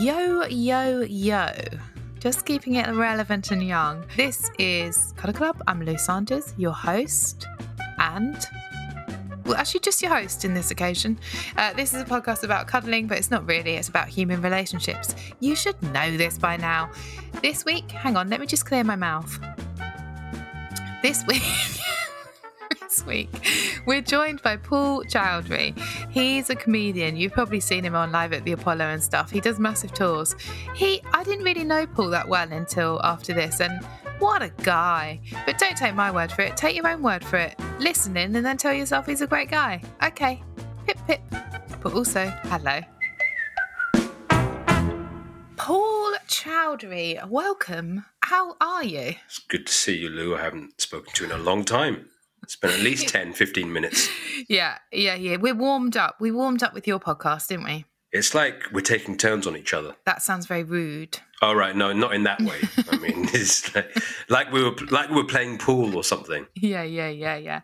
Yo, yo, yo. Just keeping it relevant and young. This is Cuddle Club. I'm Lou Sanders, your host, and well, actually, just your host in this occasion. Uh, this is a podcast about cuddling, but it's not really. It's about human relationships. You should know this by now. This week, hang on, let me just clear my mouth. This week. week. We're joined by Paul Chowdhury. He's a comedian. You've probably seen him on live at the Apollo and stuff. He does massive tours. He I didn't really know Paul that well until after this and what a guy. But don't take my word for it. Take your own word for it. Listen in and then tell yourself he's a great guy. Okay. Pip pip. But also, hello. Paul Chowdhury, welcome. How are you? It's good to see you, Lou. I haven't spoken to you in a long time. It's been at least 10, 15 minutes. Yeah, yeah, yeah. We're warmed up. We warmed up with your podcast, didn't we? It's like we're taking turns on each other. That sounds very rude. Oh right, no, not in that way. I mean, it's like, like we were like we were playing pool or something. Yeah, yeah, yeah, yeah.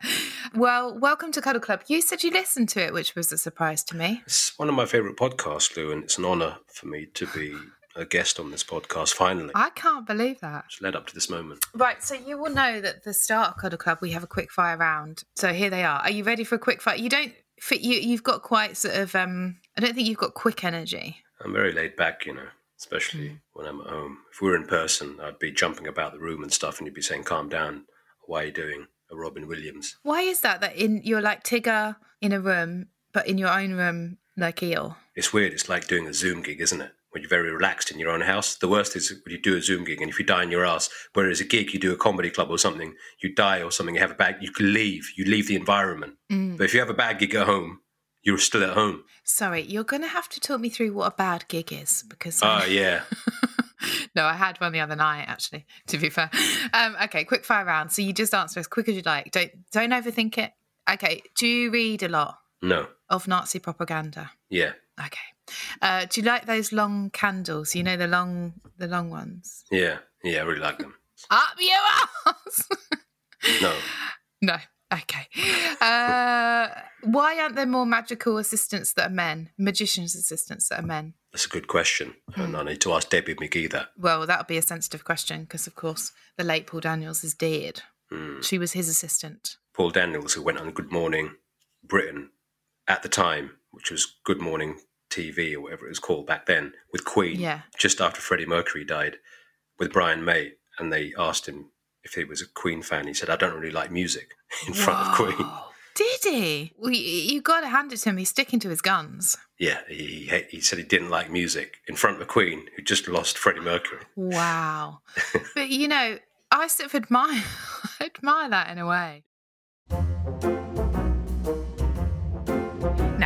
Well, welcome to Cuddle Club. You said you listened to it, which was a surprise to me. It's one of my favourite podcasts, Lou, and it's an honour for me to be a guest on this podcast. Finally, I can't believe that. it's led up to this moment. Right, so you will know that the start of Cuddle Club, we have a quick fire round. So here they are. Are you ready for a quick fire? You don't fit. You you've got quite sort of. um I don't think you've got quick energy. I'm very laid back, you know, especially when I'm at home. If we were in person, I'd be jumping about the room and stuff, and you'd be saying, "Calm down. Why are you doing a Robin Williams?" Why is that? That in you're like Tigger in a room, but in your own room like eel. It's weird. It's like doing a Zoom gig, isn't it? When you're very relaxed in your own house. The worst is when you do a Zoom gig and if you die in your ass, whereas a gig, you do a comedy club or something, you die or something, you have a bad, you can leave, you leave the environment. But if you have a bad gig at home, you're still at home. Sorry, you're going to have to talk me through what a bad gig is because. Oh, yeah. no, I had one the other night. Actually, to be fair. Um, okay, quick fire round. So you just answer as quick as you like. Don't don't overthink it. Okay. Do you read a lot No. of Nazi propaganda? Yeah. Okay. Uh, do you like those long candles? You know the long the long ones. Yeah. Yeah. I really like them. Up your ass. No. no. Okay. Uh, why aren't there more magical assistants that are men? Magicians' assistants that are men? That's a good question. And I need to ask Debbie McGee that. Well, that would be a sensitive question because, of course, the late Paul Daniels is dead. Hmm. She was his assistant. Paul Daniels, who went on Good Morning Britain at the time, which was Good Morning TV or whatever it was called back then, with Queen, Yeah. just after Freddie Mercury died, with Brian May. And they asked him if he was a Queen fan. He said, I don't really like music in front of Queen. Did he? Well, you got to hand it to him. He's sticking to his guns. Yeah, he, he, he said he didn't like music in front of Queen who just lost Freddie Mercury. Wow. but you know, I sort of admire, admire that in a way.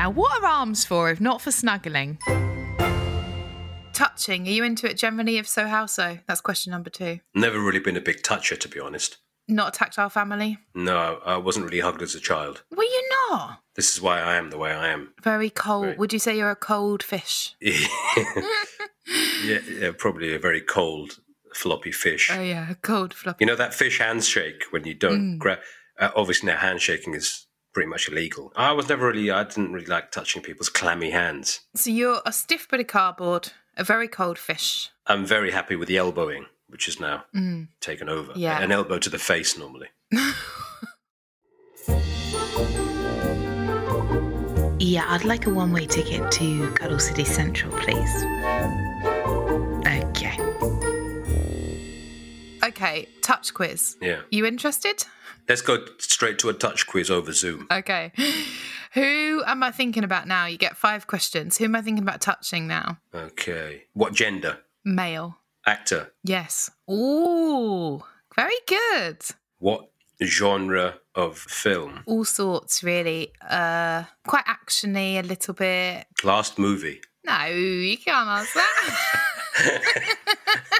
Now, what are arms for if not for snuggling? Touching. Are you into it generally? If so, how so? That's question number two. Never really been a big toucher, to be honest. Not a tactile family? No, I wasn't really hugged as a child. Were you not? This is why I am the way I am. Very cold. Right. Would you say you're a cold fish? yeah, yeah, probably a very cold, floppy fish. Oh, yeah, a cold floppy. You know that fish handshake when you don't grab. Uh, obviously, now handshaking is pretty much illegal. I was never really. I didn't really like touching people's clammy hands. So you're a stiff bit of cardboard, a very cold fish. I'm very happy with the elbowing which is now mm. taken over. Yeah. An elbow to the face normally. Yeah, I'd like a one way ticket to Cuddle City Central, please. Okay, touch quiz. Yeah. You interested? Let's go straight to a touch quiz over Zoom. Okay. Who am I thinking about now? You get five questions. Who am I thinking about touching now? Okay. What gender? Male. Actor? Yes. Ooh, very good. What genre of film? All sorts, really. Uh, quite actiony, a little bit. Last movie? No, you can't ask that.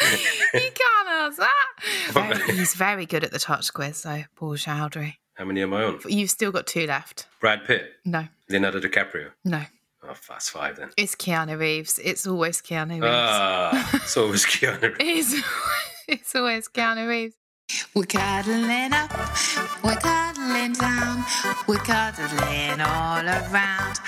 you can't answer. that. Very- he's very good at the touch quiz, though, Paul Chowdhury. How many am I on? You've still got two left. Brad Pitt? No, Leonardo DiCaprio? no. Oh, that's five then. It's Keanu Reeves. It's always Keanu Reeves. Ah, it's always Keanu. Reeves. it's, it's always Keanu Reeves. We're cuddling up, we're cuddling down, we're cuddling all around.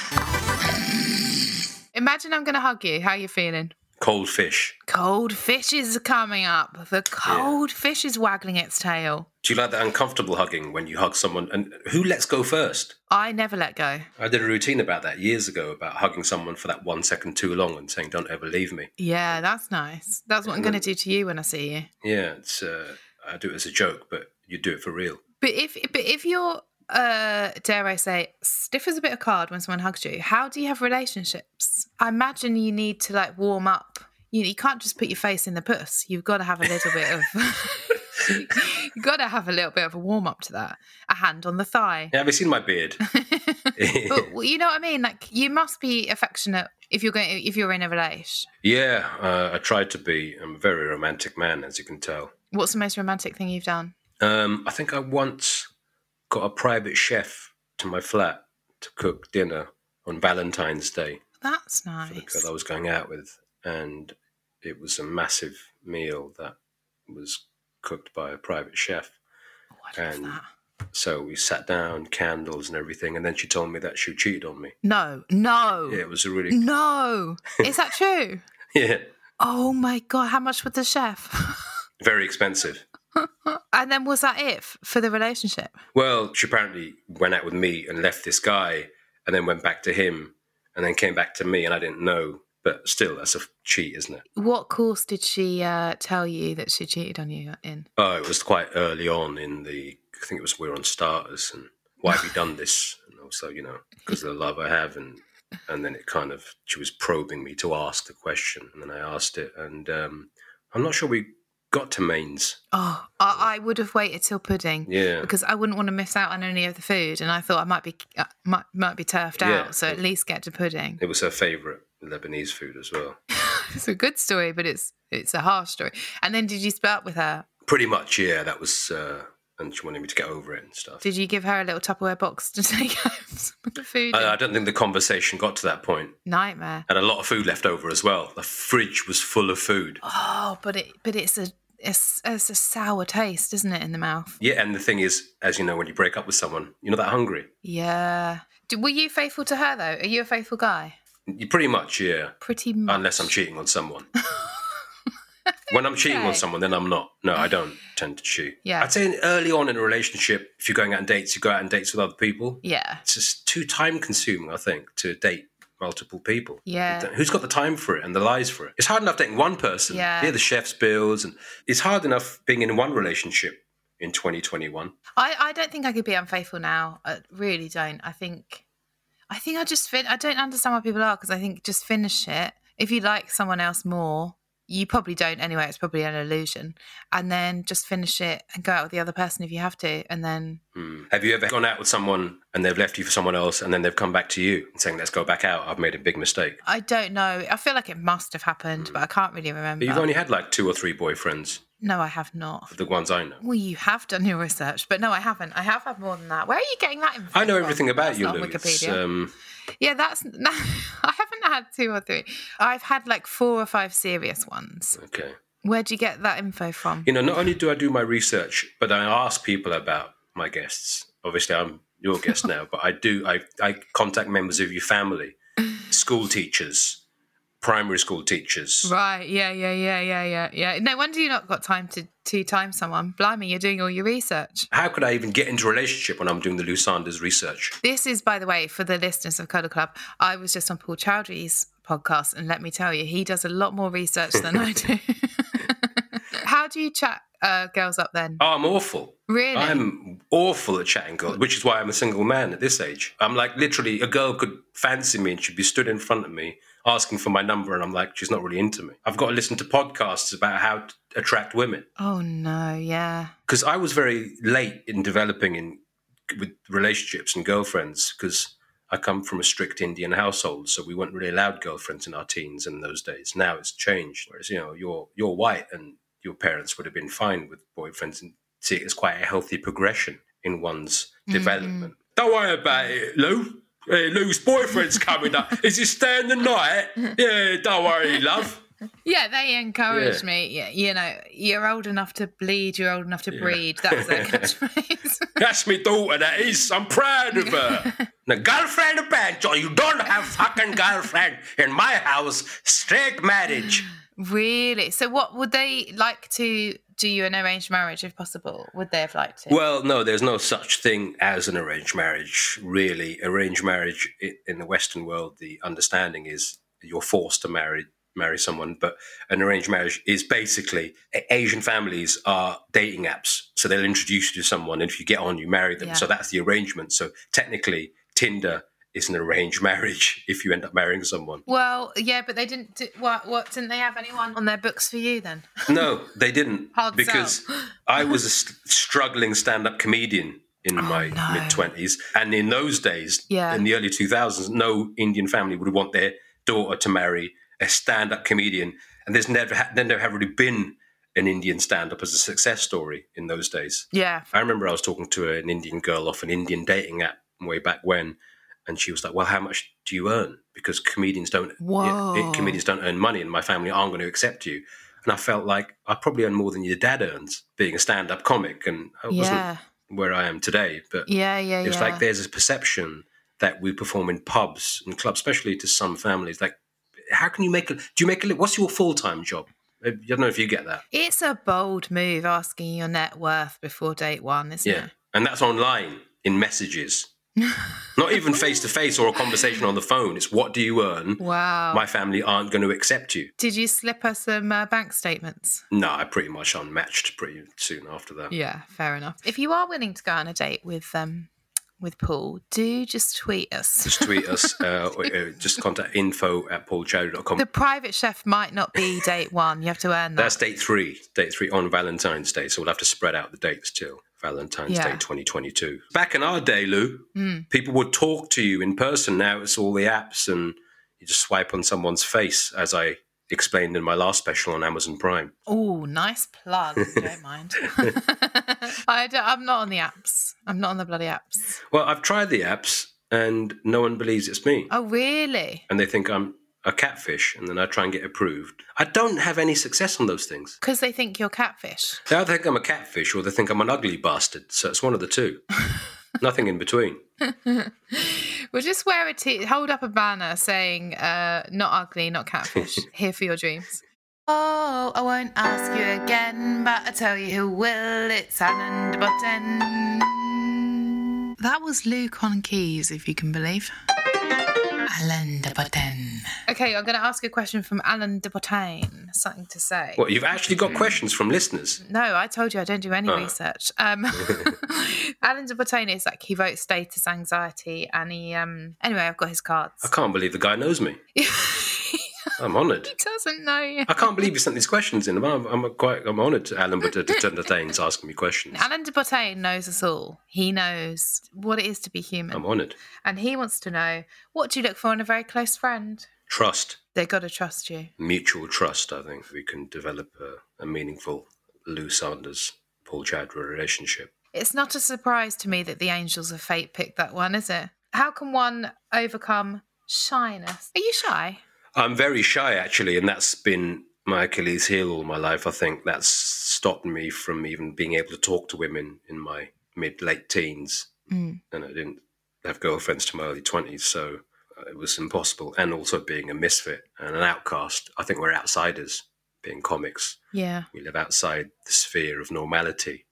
Imagine I'm going to hug you. How you feeling? Cold fish. Cold fish is coming up. The cold fish is waggling its tail. Do you like that uncomfortable hugging when you hug someone? And who lets go first? I never let go. I did a routine about that years ago about hugging someone for that one second too long and saying, "Don't ever leave me." Yeah, that's nice. That's what I'm going to do to you when I see you. Yeah, it's. Uh, I do it as a joke, but you do it for real. But if but if you're uh dare I say stiff as a bit of card when someone hugs you, how do you have relationships? I imagine you need to like warm up. You you can't just put your face in the puss. You've got to have a little bit of You've got to have a little bit of a warm up to that. A hand on the thigh. Yeah, have you seen my beard? But you know what I mean? Like you must be affectionate if you're going if you're in a relation. yeah, uh, I tried to be. I'm a very romantic man, as you can tell. What's the most romantic thing you've done? Um, I think I once got a private chef to my flat to cook dinner on Valentine's Day That's for the nice. girl I was going out with, and it was a massive meal that was cooked by a private chef. Oh, and- that. So we sat down, candles and everything, and then she told me that she cheated on me. No, no, Yeah, it was a really no. Is that true? yeah, Oh my god! How much was the chef? very expensive. and then was that it for the relationship? Well, she apparently went out with me and left this guy, and then went back to him, and then came back to me, and I didn't know. But still, that's a cheat, isn't it? What course did she uh, tell you that she cheated on you in? Oh, it was quite early on in the. I think it was we were on starters, and why have you done this? And also, you know, because of the love I have, and and then it kind of she was probing me to ask the question, and then I asked it, and um, I'm not sure we got to mains. Oh, I, I would have waited till pudding. Yeah. Because I wouldn't want to miss out on any of the food, and I thought I might be uh, might might be turfed Yeah. out, so at least get to pudding. It was her favourite Lebanese food as well. It's a good story, but it's it's a harsh story. And then did you split up with her? Pretty much, yeah. That was, uh, and she wanted me to get over it and stuff. Did you give her a little Tupperware box to take home some of the food? I, I don't think the conversation got to that point. Nightmare. Had a lot of food left over as well. The fridge was full of food. Oh, but it but it's a it's, it's a sour taste, isn't it, in the mouth? Yeah, and the thing is, as you know, when you break up with someone, you're not that hungry. Yeah. Do, were you faithful to her though? Are you a faithful guy? You pretty much, yeah. Pretty much. Unless I'm cheating on someone. when I'm cheating on someone, then I'm not. No, I don't tend to cheat. Yeah. I'd say early on in a relationship, if you're going out on dates, you go out on dates with other people. Yeah. It's just too time consuming, I think, to date multiple people. Yeah. Who's got the time for it and the lies for it? It's hard enough dating one person. Yeah. the chef's bills, and it's hard enough being in one relationship in 2021. I, I don't think I could be unfaithful now. I really don't. I think I think I just fin- I don't understand why people are because I think just finish it. If you like someone else more, you probably don't anyway. It's probably an illusion. And then just finish it and go out with the other person if you have to. And then Hmm. Have you ever gone out with someone and they've left you for someone else and then they've come back to you and saying, let's go back out? I've made a big mistake. I don't know. I feel like it must have happened, but I can't really remember. But you've only had like two or three boyfriends, no, I have not. the ones I know. Well, you have done your research, but no, I haven't. I have had more than that. Where are you getting that info? I know everything about That's you, Lou. Wikipedia. um, Yeah, that's. No, I haven't had two or three. I've had like four or five serious ones. okay. Where do you get that info from? You know, not only do I do my research, but I ask people about my guests. Obviously, I'm your guest now, but I do. I, I contact members of your family, school teachers, primary school teachers. Right. Yeah. Yeah. Yeah. Yeah. Yeah. Yeah. No wonder you've not got time to to time someone. Blimey, you're doing all your research. How could I even get into a relationship when I'm doing the Lou Sanders research? This is, by the way, for the listeners of Cuddle Club. I was just on Paul Chowdhury's podcast, and let me tell you, he does a lot more research than I do. How do you chat uh, girls up then? Oh, I'm awful. Really? I'm awful at chatting girls, which is why I'm a single man at this age. I'm like literally a girl could fancy me and she'd be stood in front of me asking for my number, and I'm like, she's not really into me. I've got to listen to podcasts about how to attract women Oh no, yeah. because I was very late in developing in with relationships and girlfriends because I come from a strict Indian household, so we weren't really allowed girlfriends in our teens in those days. Now it's changed. Whereas you know you're you're white and your parents would have been fine with boyfriends and see it as quite a healthy progression in one's mm-hmm. development. Don't worry about it, Lou. Hey, Lou's boyfriend's coming up. Is he staying the night? Yeah, don't worry, love. Yeah, they encouraged Yeah. me. Yeah, you know, you're old enough to bleed, you're old enough to breed. That's their catchphrase. That's my daughter, that is. I'm proud of her. the girlfriend of banjo. You don't have fucking girlfriend in my house. Straight marriage. really? So, what would they like to do? You an arranged marriage, if possible? Would they have liked it? Well, no, there's no such thing as an arranged marriage, really. Arranged marriage in the Western world, the understanding is you're forced to marry marry someone, but an arranged marriage is basically Asian families are dating apps, so they'll introduce you to someone, and if you get on, you marry them. Yeah. So that's the arrangement. So technically, Tinder is an arranged marriage if you end up marrying someone. Well, yeah, but they didn't. Do, what? What? Didn't they have anyone on their books for you then? No, they didn't. Hard because. I was a st- struggling stand-up comedian in oh, my Oh, no. mid twenties, and in those days, Yeah. in the early two thousands, no Indian family would want their daughter to marry a stand-up comedian, and there's never ha- there never had really been an Indian stand-up as a success story in those days. Yeah. I remember I was talking to an Indian girl off an Indian dating app way back when, and she was like, "Well, how much do you earn? Because comedians don't, yeah, comedians don't earn money, and my family aren't going to accept you." And I felt like I probably earn more than your dad earns being a stand-up comic, and I wasn't where I am today. But Yeah. Yeah. it's yeah. like there's a perception that we perform in pubs and clubs, especially to some families. Like, how can you make a? Do you make a? What's your full-time job? I don't know if you get that. It's a bold move asking your net worth before date one, isn't Yeah. it? And that's online in messages. Not even face to face or a conversation on the phone. It's what do you earn? Wow. My family aren't going to accept you. Did you slip us some uh, bank statements? No, I pretty much unmatched pretty soon after that. Yeah, fair enough. If you are willing to go on a date with um with Paul, do just tweet us. Just tweet us, uh, or, uh, just contact info at paulchowdhury.com. The private chef might not be date one. You have to earn that. That's date three, date three on Valentine's Day. So we'll have to spread out the dates till Valentine's Yeah. Day 2022. Back in our day, Lou, Mm. people would talk to you in person. Now it's all the apps and you just swipe on someone's face, as I explained in my last special on Amazon Prime. Oh, nice plug. don't mind. I don't, I'm not on the apps. I'm not on the bloody apps. Well, I've tried the apps and no one believes it's me. Oh, really? And they think I'm a catfish and then I try and get approved. I don't have any success on those things. Because they think you're catfish. They either think I'm a catfish or they think I'm an ugly bastard. So it's one of the two. Nothing in between. We'll just wear a t- hold up a banner saying, uh, "Not ugly, not catfish." Here for your dreams. Oh, I won't ask you again, but I tell you who will. It's Alan de Botton. That was Luke on keys, if you can believe. Alan de Botton. Okay, I'm going to ask a question from Alan de Botton. Something to say. Well, you've actually got questions from listeners. No, I told you I don't do any Oh. research. Um, Alan de Botton is like he wrote status anxiety, and he um. Anyway, I've got his cards. I can't believe the guy knows me. I'm honoured. He doesn't know you. I can't believe you sent these questions in. I'm, I'm quite. I'm honoured to Alan de Botton's asking me questions. Alan de Botton knows us all. He knows what it is to be human, I'm honoured. and he wants to know what do you look for in a very close friend. Trust, They've got to trust you. mutual trust. I think we can develop a, a meaningful Lou Sanders Paul Chowdhury relationship. It's not a surprise to me that the angels of fate picked that one, is it? How can one overcome shyness? Are you shy? I'm very shy actually, and that's been my Achilles heel all my life. I think that's stopped me from even being able to talk to women in my mid late teens, Mm. and I didn't have girlfriends to my early twenties. So it was impossible. And also being a misfit and an outcast. I think we're outsiders being comics. Yeah. We live outside the sphere of normality,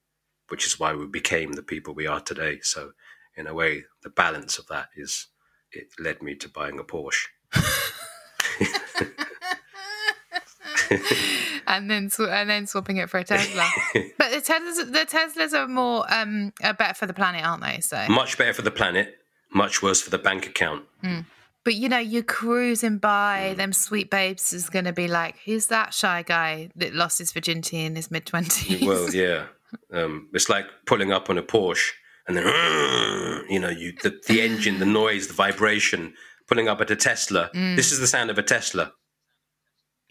which is why we became the people we are today. So, in a way, the balance of that is it led me to buying a Porsche. and then sw- and then swapping it for a Tesla. but the Teslas the Teslas are more um are better for the planet, aren't they? So Much better for the planet, much worse for the bank account. But you know, you're cruising by, Mm. them sweet babes is going to be like, who's that shy guy that lost his virginity in his mid 20s? Well, yeah. Um, it's like pulling up on a Porsche and then, you know, you the, the engine, the noise, the vibration, pulling up at a Tesla. This mm. is the sound of a Tesla.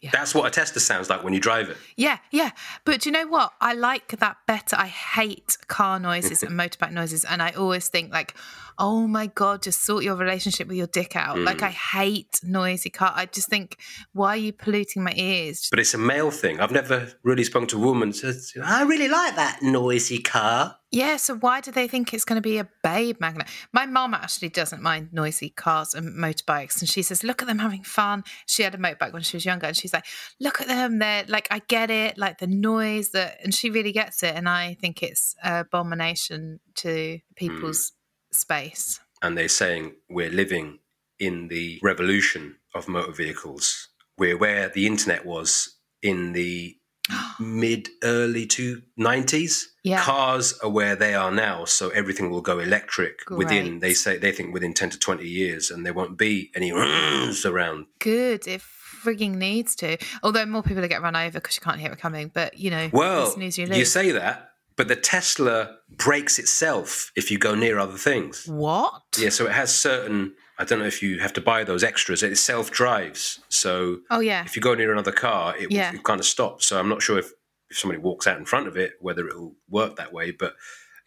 Yeah. That's what a Tesla sounds like when you drive it. Yeah, yeah. But do you know what? I like that better. I hate car noises and motorbike noises. And I always think, like, oh my God, just sort your relationship with your dick out. Like, mm. I hate noisy car. I just think, why are you polluting my ears? But it's a male thing. I've never really spoken to a woman says, I really like that noisy car. Yeah, so why do they think it's going to be a babe magnet? My mom actually doesn't mind noisy cars and motorbikes, and she says, "Look at them having fun." She had a motorbike when she was younger, and she's like, "Look at them! They're like, I get it, like the noise that," and she really gets it. And I think it's an abomination to mm. people's space. and they're saying we're living in the revolution of motor vehicles. We're where the internet was in the mid early to 90s. Yeah. Cars are where they are now, so everything will go electric within they say they think within 10 to 20 years and there won't be any around. Good, if frigging needs to. Although more people get run over because you can't hear it coming. But you know, Well, this news you you say that, but the Tesla breaks itself if you go near other things. what? Yeah, so it has certain. I don't know if you have to buy those extras. It self drives, so Oh yeah. if you go near another car, it, Yeah. it kind of stops. So I'm not sure if, if somebody walks out in front of it, whether it'll work that way. But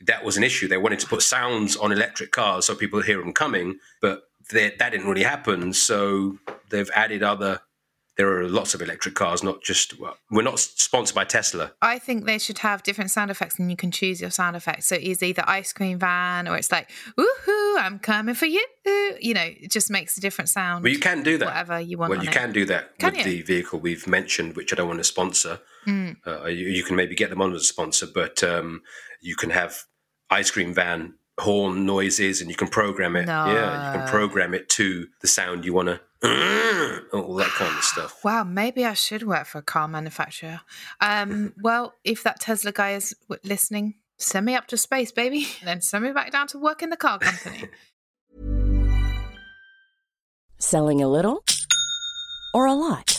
that was an issue. They wanted to put sounds on electric cars so people hear them coming, but that didn't really happen. So they've added other. There are lots of electric cars, not just. Well, we're not sponsored by Tesla. I think they should have different sound effects and you can choose your sound effects. So it's either ice cream van or it's like, woohoo, I'm coming for you. You know, it just makes a different sound. But you can do that. Whatever you want Well, you it. can do that Can with you? the vehicle we've mentioned, which I don't want to sponsor. Mm. Uh, you, you can maybe get them on as a sponsor, but um, you can have ice cream van horn noises, and you can program it. Yeah, you can program it to the sound you want to, all that kind of stuff. Wow, maybe I should work for a car manufacturer. Um, well, if that Tesla guy is listening, send me up to space, baby. Then send me back down to work in the car company. Selling a little or a lot?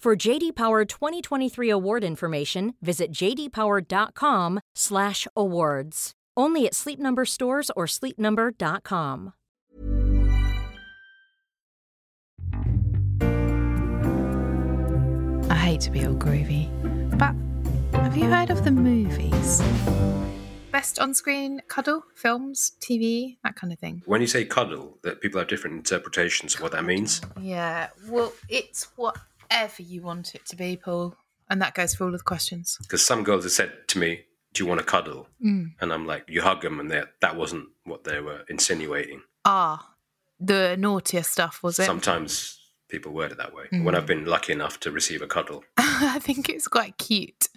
For JD Power 2023 award information, visit jdpower.com/awards. Only at Sleep Number stores or sleepnumber.com. I hate to be all groovy, but Have you heard of the movies? Best on screen cuddle, films, TV, that kind of thing. When you say cuddle, that people have different interpretations of what that means. Yeah, well, it's whatever you want it to be, Paul. And that goes for all of the questions. Because some girls have said to me, "Do you want to cuddle?" Mm. And I'm like, "You hug them," and that that wasn't what they were insinuating. Ah, the naughtier stuff, was it? Sometimes people word it that way. Mm. When I've been lucky enough to receive a cuddle, I think it's quite cute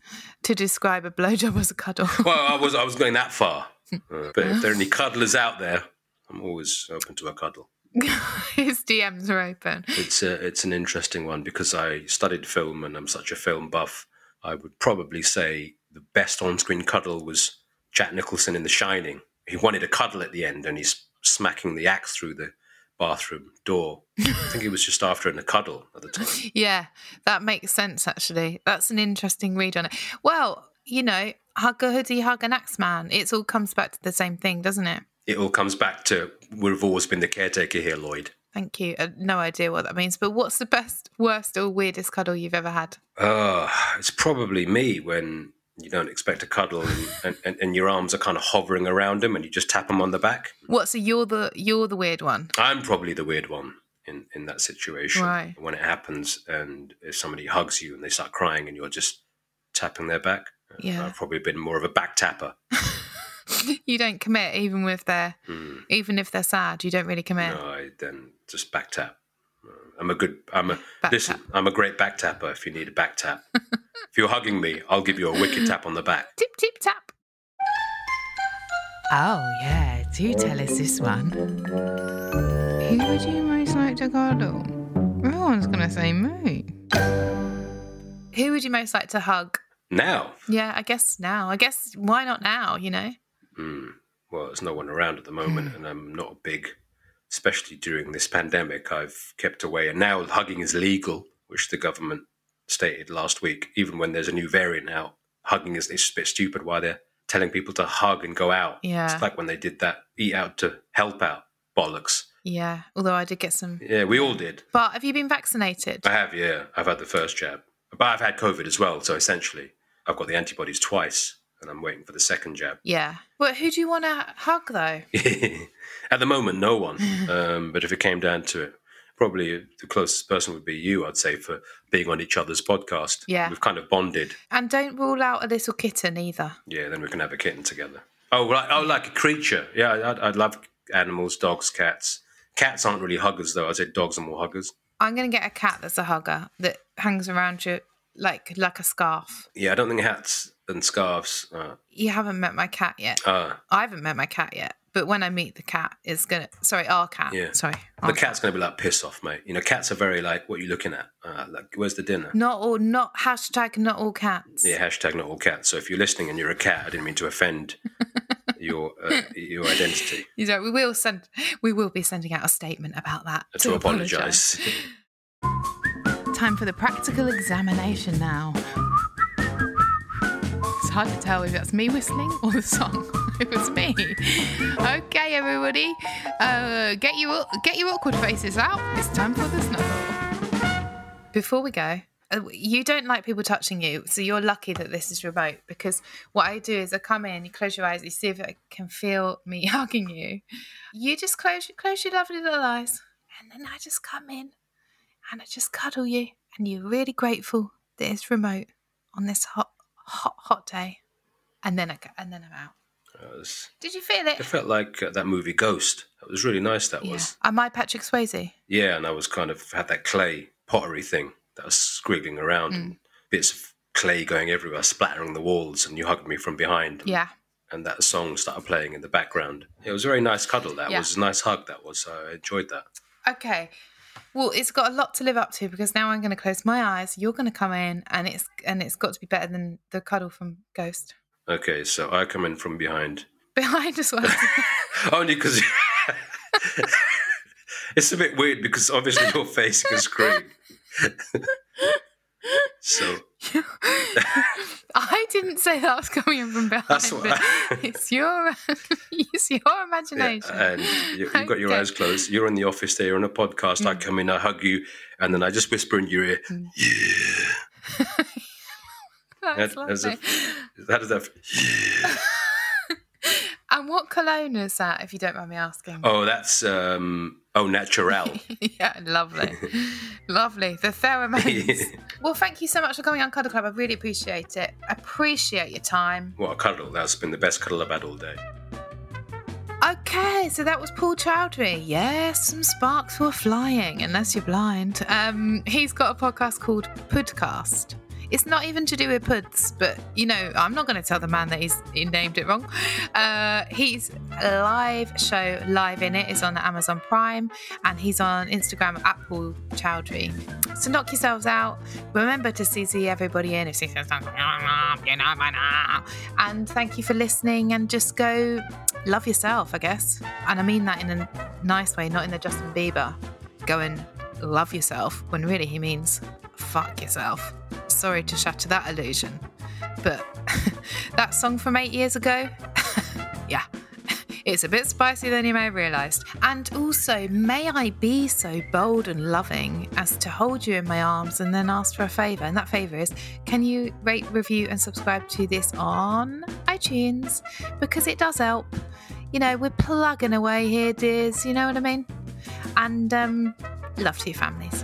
to describe a blowjob as a cuddle. well, I was I was going that far. Uh, but if there are any cuddlers out there, I'm always open to a cuddle. His DMs are open. It's a, it's an interesting one because I studied film and I'm such a film buff. I would probably say the best on-screen cuddle was Jack Nicholson in The Shining. He wanted a cuddle at the end and he's smacking the axe through the bathroom door. I think it was just after in a cuddle at the time. Yeah, that makes sense, actually. That's an interesting read on it. Well, you know, hug a hoodie, hug an axe man. It all comes back to the same thing, doesn't it? It all comes back to we've always been the caretaker here, Lloyd. Thank you. Uh, no idea what that means, but what's the best, worst, or weirdest cuddle you've ever had? Uh, it's probably me when you don't expect a cuddle and, and, and, and your arms are kind of hovering around him and you just tap him on the back. What? So you're the you're the weird one. I'm probably the weird one in, in that situation Right. when it happens and if somebody hugs you and they start crying and you're just tapping their back. Yeah. I've probably been more of a back tapper. you don't commit even with their Hmm. even if they're sad. You don't really commit. No, I then just back tap. I'm a good. I'm a Back listen. tap. I'm a great back tapper. If you need a back tap, if you're hugging me, I'll give you a wicked tap on the back. Tip tip tap. Oh yeah, do tell us this one. Who would you most like to cuddle? Everyone's gonna say me. Who would you most like to hug? Now, Yeah, I guess now. I guess why not now? You know. Hmm, well, there's no one around at the moment, and I'm not a big, especially during this pandemic. I've kept away, and now hugging is legal, which the government stated last week. Even when there's a new variant out, hugging is it's a bit stupid. Why they're telling people to hug and go out? Yeah. it's like when they did that eat out to help out bollocks. Yeah. Although I did get some. Yeah, we all did. But have you been vaccinated? I have, yeah. I've had the first jab, but I've had COVID as well. So essentially, I've got the antibodies twice, and I'm waiting for the second jab. Yeah. Well, who do you want to hug though? At the moment, no one. Um, but if it came down to it, probably the closest person would be you. I'd say for being on each other's podcast. Yeah. we've kind of bonded. And don't rule out a little kitten either. Yeah, then we can have a kitten together. Oh, like, oh, like a creature. Yeah, I'd, I'd love animals, dogs, cats. Cats aren't really huggers, though. I'd say dogs are more huggers. I'm gonna get a cat that's a hugger that hangs around you like like a scarf. Yeah, I don't think hats and scarves. Uh, You haven't met my cat yet. uh, I haven't met my cat yet. But when I meet the cat, it's gonna sorry, our cat. Yeah. Sorry. the cat's going to be like, piss off, mate. You know, cats are very like, what are you looking at? Uh, like, where's the dinner? Not all not hashtag not all cats. Yeah, hashtag not all cats. So if you're listening and you're a cat, I didn't mean to offend your uh, your identity. You know, we will send we will be sending out a statement about that. To, apologise. Time for the practical examination now. Hard to tell if that's me whistling or the song. it was me. Okay, everybody, uh, get your get your awkward faces out. It's time for the snuggle. Before we go, uh, you don't like people touching you, so you're lucky that this is remote. Because what I do is I come in, you close your eyes, you see if I can feel me hugging you. You just close close your lovely little eyes, and then I just come in and I just cuddle you, and you're really grateful that it's remote on this hot, hot, hot day, and then I go, and then I'm out. Was- Did you feel it? it felt like uh, that movie Ghost. That was really nice. That yeah. was. Am I Patrick Swayze? Yeah, and I was kind of had that clay pottery thing that was squiggling around Mm. and bits of clay going everywhere, splattering the walls, and you hugged me from behind. Yeah. And that song started playing in the background. It was a very nice cuddle. That Yeah. was a nice hug. That was. I enjoyed that. Okay. Well, it's got a lot to live up to because now I'm going to close my eyes. You're going to come in, and it's and it's got to be better than the cuddle from Ghost. Okay, so I come in from behind. Behind as well. Only because it's a bit weird because obviously you're facing a screen. so I didn't say that I was coming in from behind. That's what I- it's your it's your yeah, imagination. and you, you've got your eyes closed. You're in the office there, you're on a podcast. I come in, I hug you, and then I just whisper in your ear, Mm. "Yeah." That's That- lovely. How does that? And what cologne is that, if you don't mind me asking? Oh, that's um. Oh, natural. yeah, lovely. lovely. The pheromones. well, thank you so much for coming on Cuddle Club. I really appreciate it. Appreciate your time. what a cuddle! That's been the best cuddle I've had all day. Okay, so that was Paul Chowdhury. Yes, some sparks were flying, unless you're blind. Um, he's got a podcast called Pudcast. It's not even to do with puds, but you know, I'm not going to tell the man that he's he named it wrong. Uh, he's live show, Live Innit, is on Amazon Prime, and he's on Instagram at Paul Chowdhury. So knock yourselves out. Remember to CC everybody in if. And thank you for listening. And just go love yourself, I guess. And I mean that in a nice way, not in the Justin Bieber. Go and love yourself when really he means fuck yourself. Sorry to shatter that illusion, but that song from eight years ago, yeah. It's a bit spicier than you may have realised. And also, may I be so bold and loving as to hold you in my arms and then ask for a favour? And that favour is can you rate, review, and subscribe to this on iTunes? Because it does help. You know, we're plugging away here, dears. You know what I mean? And um, love to your families.